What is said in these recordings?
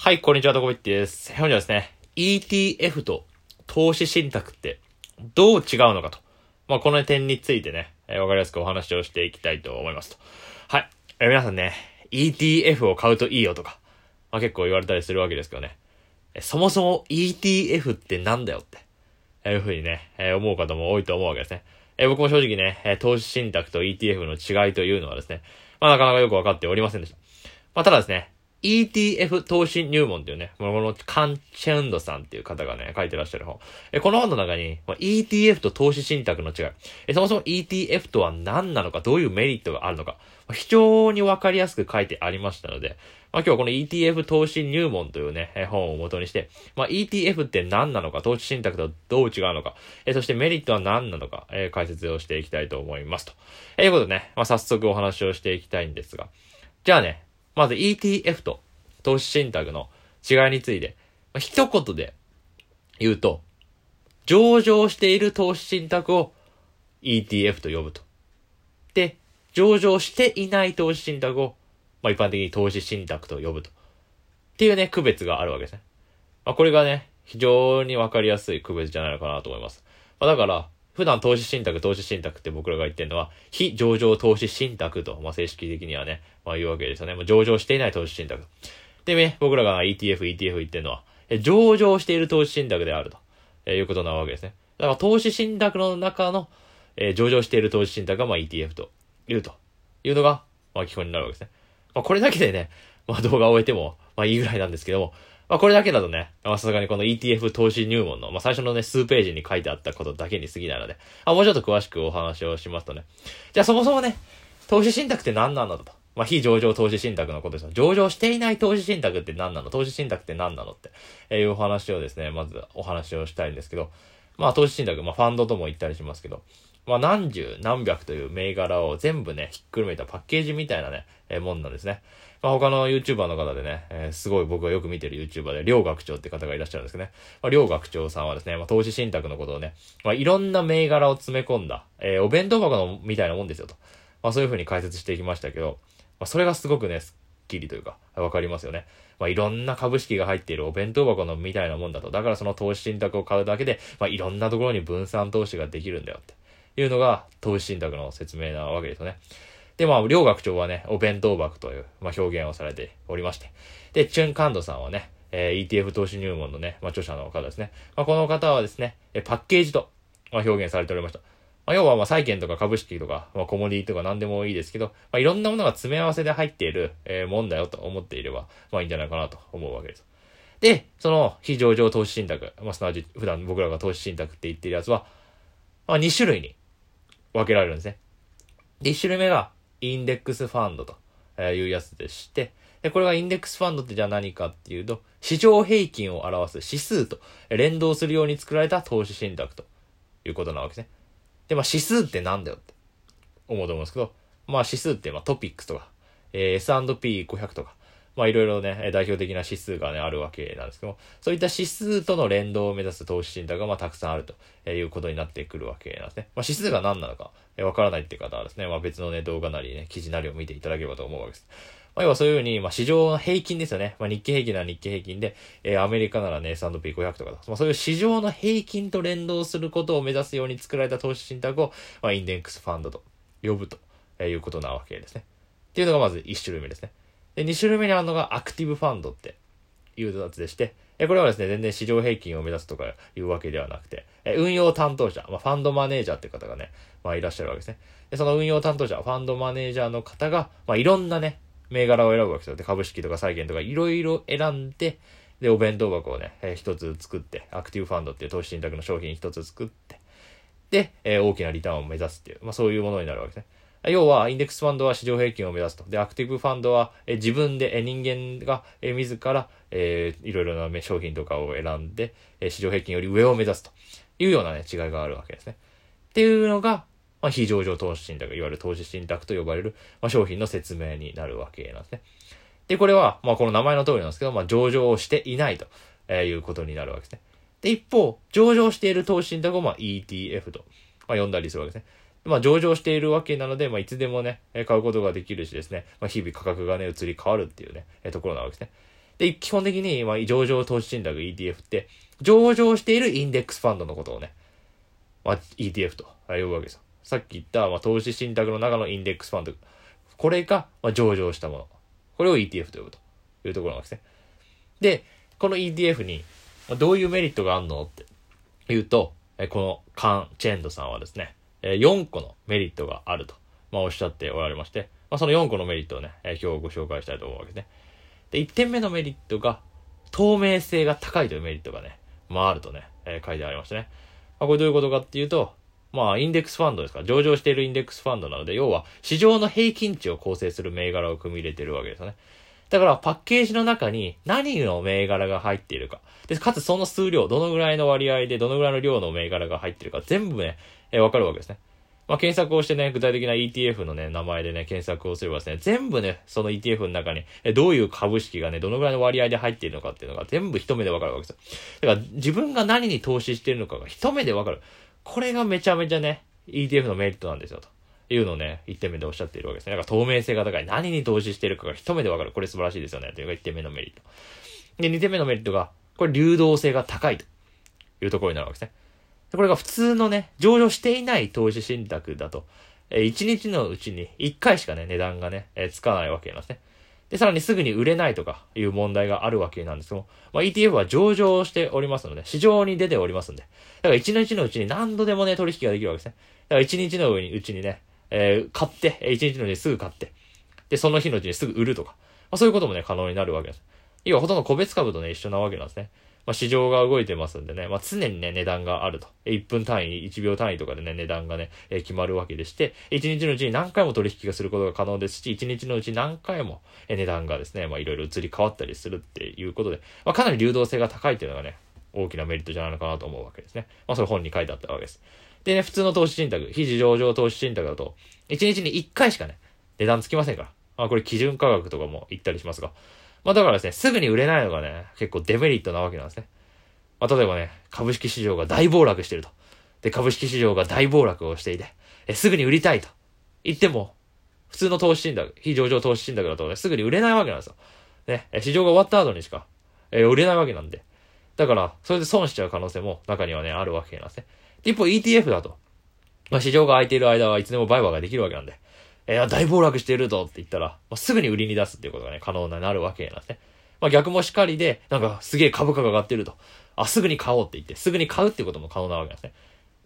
はい、こんにちは、とこびっです。本日はですね、ETF と投資信託ってどう違うのかと。まあ、この点についてね、えー、かりやすくお話をしていきたいと思いますと。はい。えー、皆さんね、ETF を買うといいよとか、まあ、結構言われたりするわけですけどね。えー、そもそも ETF ってなんだよって、えー、いうふうにね、えー、思う方も多いと思うわけですね。えー、僕も正直ね、えー、投資信託と ETF の違いというのはですね、まあ、なかなかよくわかっておりませんでした。まあ、ただですね、ETF 投資入門っていうね、このカンチェンドさんっていう方がね、書いてらっしゃる本。えこの本の中に、ETF と投資信託の違いえ、そもそも ETF とは何なのか、どういうメリットがあるのか、非常にわかりやすく書いてありましたので、まあ、今日はこの ETF 投資入門というね、え本を元にして、まあ、ETF って何なのか、投資信託とどう違うのか、えそしてメリットは何なのか、え解説をしていきたいと思いますと。えいうことでね、まあ、早速お話をしていきたいんですが、じゃあね、まず ETF と投資信託の違いについて、まあ、一言で言うと、上場している投資信託を ETF と呼ぶと。で、上場していない投資信託を、まあ、一般的に投資信託と呼ぶと。っていうね、区別があるわけですね。まあ、これがね、非常にわかりやすい区別じゃないのかなと思います。まあ、だから、普段投資信託、投資信託って僕らが言ってるのは、非上場投資信託と、まあ、正式的にはね、まあ、言うわけですよね。まあ、上場していない投資信託。でね、僕らが ETF、ETF 言ってるのは、上場している投資信託であると、えいうことなわけですね。だから投資信託の中の、え上場している投資信託がまあ ETF というというのが、まあ基本になるわけですね。まあこれだけでね、まあ動画を終えても、まあいいぐらいなんですけども、まあこれだけだとね、さすがにこの ETF 投資入門の、まあ最初のね、数ページに書いてあったことだけに過ぎないので、あもうちょっと詳しくお話をしますとね。じゃあそもそもね、投資信託って何なんだと。まあ非上場投資信託のことですよ。上場していない投資信託って何なの？投資信託って何なのって、えいうお話をですね、まずお話をしたいんですけど、まあ投資信託、まあファンドとも言ったりしますけど、まあ何十何百という銘柄を全部ね、ひっくるめたパッケージみたいなね、えー、もんなんですね。まあ、他の YouTuber の方でね、えー、すごい僕がよく見てる YouTuber で、両学長って方がいらっしゃるんですけどね。まあ、両学長さんはですね、まあ、投資信託のことをね、まあ、いろんな銘柄を詰め込んだ、えー、お弁当箱のみたいなもんですよと。まあ、そういうふうに解説していきましたけど、まあ、それがすごくね、スッキリというか、わかりますよね。まあ、いろんな株式が入っているお弁当箱のみたいなもんだと。だからその投資信託を買うだけで、まあ、いろんなところに分散投資ができるんだよっていうのが投資信託の説明なわけですよね。で、まあ、両学長はね、お弁当箱という、まあ、表現をされておりまして。で、チュンカンドさんはね、えー、ETF 投資入門のね、まあ、著者の方ですね。まあ、この方はですね、えパッケージと、まあ、表現されておりました。まあ、要は、まあ、債券とか株式とか、まあ、コモディとか何でもいいですけど、まあ、いろんなものが詰め合わせで入っている、えー、もんだよと思っていれば、まあ、いいんじゃないかなと思うわけです。で、その非上場投資信託、まあ、すなわち普段僕らが投資信託って言ってるやつは、まあ、2種類に分けられるんですね。で、1種類目が、インデックスファンドというやつでして、で、これがインデックスファンドってじゃあ何かっていうと、市場平均を表す指数と連動するように作られた投資信託ということなわけですね。で、まあ指数ってなんだよって思うと思うんですけど、まあ指数ってまあトピックスとか、えー、S&P500 とか、まあいろいろね、代表的な指数がね、あるわけなんですけども、そういった指数との連動を目指す投資信託がまあたくさんあるということになってくるわけなんですね。まあ指数が何なのか、え、わからないっていう方はですね、まあ別のね、動画なりね、記事なりを見ていただければと思うわけです。まあ、要はそういうふうに、まあ、市場の平均ですよね。まあ、日経平均なら日経平均で、えー、アメリカならね、S&P500 とかまあ、そういう市場の平均と連動することを目指すように作られた投資信託を、まあ、インデックスファンドと呼ぶということなわけですね。っていうのがまず1種類目ですね。で、2種類目にあるのがアクティブファンドっていうやつでして、えこれはですね、全然市場平均を目指すとかいうわけではなくて、え運用担当者、まあ、ファンドマネージャーっていう方がね、まあ、いらっしゃるわけですね。で、その運用担当者、ファンドマネージャーの方が、まあ、いろんなね、銘柄を選ぶわけですよ。で、株式とか債券とかいろいろ選んで、で、お弁当箱をね、えー、一つ作って、アクティブファンドっていう投資信託の商品一つ作って、で、えー、大きなリターンを目指すっていう、まあそういうものになるわけですね。要は、インデックスファンドは市場平均を目指すと。で、アクティブファンドは、え自分で、え人間が、え自ら、えー、いろいろな商品とかを選んで、え市場平均より上を目指すというようなね、違いがあるわけですね。っていうのが、まあ、非上場投資信託、いわゆる投資信託と呼ばれる、まあ、商品の説明になるわけなんですね。で、これは、まあ、この名前の通りなんですけど、まあ、上場をしていないと、えいうことになるわけですね。で、一方、上場している投資信託を、まあ、ETF と、まあ、呼んだりするわけですね。まあ、上場しているわけなので、まあ、いつでもね、買うことができるしですね、まあ、日々価格がね、移り変わるっていうね、えところなわけですね。で、基本的に、まあ、上場投資信託 ETF って、上場しているインデックスファンドのことをね、まあ、ETF と呼ぶわけですよ。さっき言った、まあ、投資信託の中のインデックスファンド。これが、まあ、上場したもの。これを ETF と呼ぶというところなんですね。で、この ETF に、ま、どういうメリットがあるのって言うと、このカン・チェンドさんはですね、え4個のメリットがあると、まあ、おっしゃっておられまして、まあ、その4個のメリットをね、え今日ご紹介したいと思うわけですね。で、1点目のメリットが、透明性が高いというメリットがね、まああるとね、えー、書いてありましたね。まあ、これどういうことかっていうと、まあ、インデックスファンドですか、上場しているインデックスファンドなので、要は、市場の平均値を構成する銘柄を組み入れてるわけですよね。だから、パッケージの中に何の銘柄が入っているか。で、かつその数量、どのぐらいの割合で、どのぐらいの量の銘柄が入っているか、全部ね、えー、わかるわけですね。まあ、検索をしてね、具体的な ETF のね、名前でね、検索をすればですね、全部ね、その ETF の中に、えどういう株式がね、どのぐらいの割合で入っているのかっていうのが全部一目でわかるわけですよ。だから、自分が何に投資しているのかが一目でわかる。これがめちゃめちゃね、ETF のメリットなんですよ、と。いうのをね、1点目でおっしゃっているわけですね。だから透明性が高い。何に投資しているかが一目でわかる。これ素晴らしいですよね。というのが1点目のメリット。で、2点目のメリットが、これ流動性が高いというところになるわけですね。これが普通のね、上場していない投資信託だと、え1日のうちに1回しかね、値段がね、えつかないわけなんですね。で、さらにすぐに売れないとかいう問題があるわけなんですけども、まあ、ETF は上場しておりますので、市場に出ておりますんで、だから1日のうちに何度でもね、取引ができるわけですね。だから1日のうちにね、えー、買って、1日のうちにすぐ買って、で、その日のうちにすぐ売るとか、まあ、そういうこともね、可能になるわけです。要はほとんど個別株とね、一緒なわけなんですね。まあ、市場が動いてますんでね、まあ、常にね、値段があると。1分単位、1秒単位とかでね、値段がね、えー、決まるわけでして、1日のうちに何回も取引がすることが可能ですし、1日のうち何回も、え値段がですね、まあ、いろいろ移り変わったりするっていうことで、まあ、かなり流動性が高いというのがね、大きなメリットじゃないのかなと思うわけですね。まあ、それ本に書いてあったわけです。でね、普通の投資信託、非上場投資信託だと、1日に1回しかね、値段つきませんから。まあ、これ基準価格とかも言ったりしますが。まあ、だからですね、すぐに売れないのがね、結構デメリットなわけなんですね。まあ、例えばね、株式市場が大暴落してると。で、株式市場が大暴落をしていて、えすぐに売りたいと言っても、普通の投資信託、非上場投資信託だとね、すぐに売れないわけなんですよ。ね、市場が終わった後にしか、え売れないわけなんで。だから、それで損しちゃう可能性も中にはね、あるわけなんですね。一方 ETF だと、まあ、市場が空いている間はいつでも売買ができるわけなんで、えー、大暴落しているぞって言ったら、まあ、すぐに売りに出すっていうことがね、可能になるわけなんですね。まあ、逆もしかりで、なんかすげえ株価が上がってると。あ、すぐに買おうって言って、すぐに買うっていうことも可能なわけなんですね。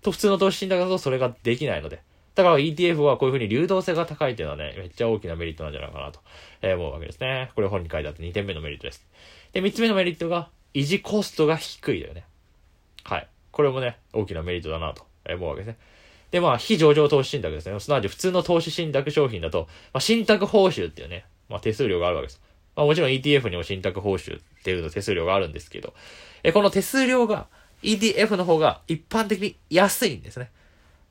と、普通の投資信託だとそれができないので。だから ETF はこういうふうに流動性が高いっていうのはね、めっちゃ大きなメリットなんじゃないかなと、え思うわけですね。これ本に書いてあって2点目のメリットです。で、3つ目のメリットが、維持コストが低いだよね。はい。これもね、大きなメリットだなと思うわけですね。で、まあ、非上場投資信託ですね。すなわち普通の投資信託商品だと、まあ、信託報酬っていうね、まあ、手数料があるわけです。まあ、もちろん ETF にも信託報酬っていうの手数料があるんですけど、え、この手数料が ETF の方が一般的に安いんですね。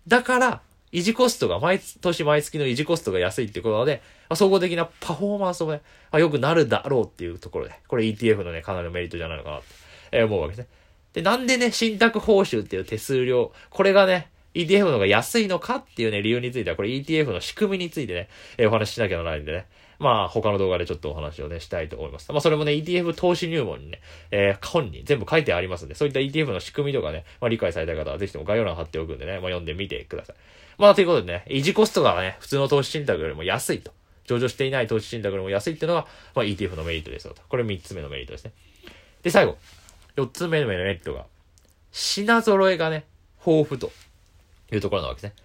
だから、維持コストが毎年毎月の維持コストが安いっていうことなので、まあ、総合的なパフォーマンスもね、まあ、良くなるだろうっていうところで、これ ETF のね、かなりのメリットじゃないのかなと思うわけですね。で、なんでね、信託報酬っていう手数料、これがね、ETF の方が安いのかっていうね、理由については、これ ETF の仕組みについてね、えー、お話ししなきゃならないんでね。まあ、他の動画でちょっとお話をね、したいと思います。まあ、それもね、ETF 投資入門にね、えー、本に全部書いてありますんで、そういった ETF の仕組みとかね、まあ、理解された方はぜひとも概要欄貼っておくんでね、まあ、読んでみてください。まあ、ということでね、維持コストがね、普通の投資信託よりも安いと。上場していない投資信託よりも安いっていうのが、まあ、ETF のメリットですよと。これ3つ目のメリットですね。で、最後、4つ目のメリットが、品揃えがね、豊富というところなわけですね。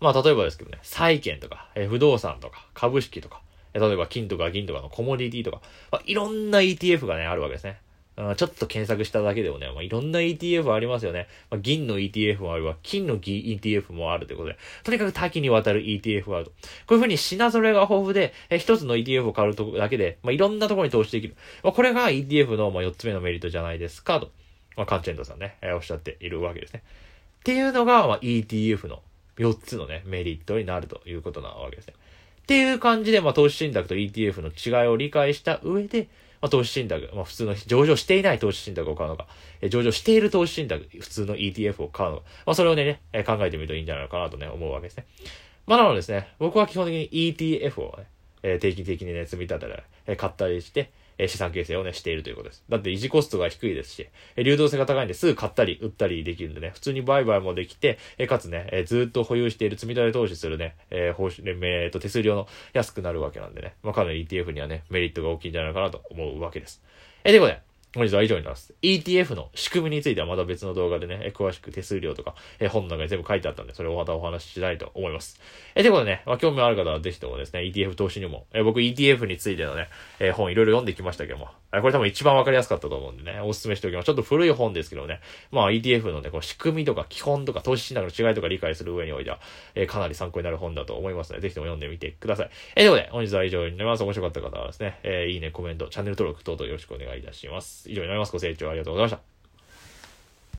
まあ、例えばですけどね、債券とか、え不動産とか、株式とか、え例えば金とか銀とかのコモディティとか、まあ、いろんな ETF がね、あるわけですね。ちょっと検索しただけでもね、まあ、いろんな ETF ありますよね。まあ、銀の ETF もあるわ、金の ETF もあるということで、とにかく多岐にわたる ETF があると。こういうふうに品揃えが豊富で、え一つの ETF を買うとだけで、まあ、いろんなところに投資できる。まあ、これが ETF の、まあ、4つ目のメリットじゃないですか、と。まあ、カンチェンドさんね、えー、おっしゃっているわけですね。っていうのが、ま、ETF の4つのね、メリットになるということなわけですね。っていう感じで、まあ、投資信託と ETF の違いを理解した上で、まあ、投資信託、まあ、普通の上場していない投資信託を買うのか、え上場している投資信託、普通の ETF を買うのか、まあ、それをね、え考えてみるといいんじゃないかなとね、思うわけですね。まあ、なのでですね、僕は基本的に ETF をね、え定期的にね、積み立てられ、え買ったりして、え資産形成をね、しているということです。だって維持コストが低いですし、え流動性が高いんですぐ買ったり売ったりできるんでね、普通に売買もできて、えかつね、えずっと保有している積み立て投資するね、え報酬、えー、と手数料の安くなるわけなんでね、まあ、かなり ETF にはね、メリットが大きいんじゃないかなと思うわけです。えということで、本日は以上になります。ETF の仕組みについてはまた別の動画でね、詳しく手数料とか、え本の中に全部書いてあったんで、それをまたお話ししたいと思います。えということでね、まあ、興味ある方はぜひともですね、ETF 投資にも、え僕 ETF についてのね、え本いろいろ読んできましたけども、これ多分一番わかりやすかったと思うんでね、お勧めしておきます。ちょっと古い本ですけどね、まあ ETF のね、この仕組みとか基本とか投資信託の違いとか理解する上においては、えかなり参考になる本だと思いますので、ぜひとも読んでみてください。えということで、本日は以上になります。面白かった方はですね、えいいね、コメント、チャンネル登録等々よろしくお願いいたします。以上になります。ご清聴ありがとうございました。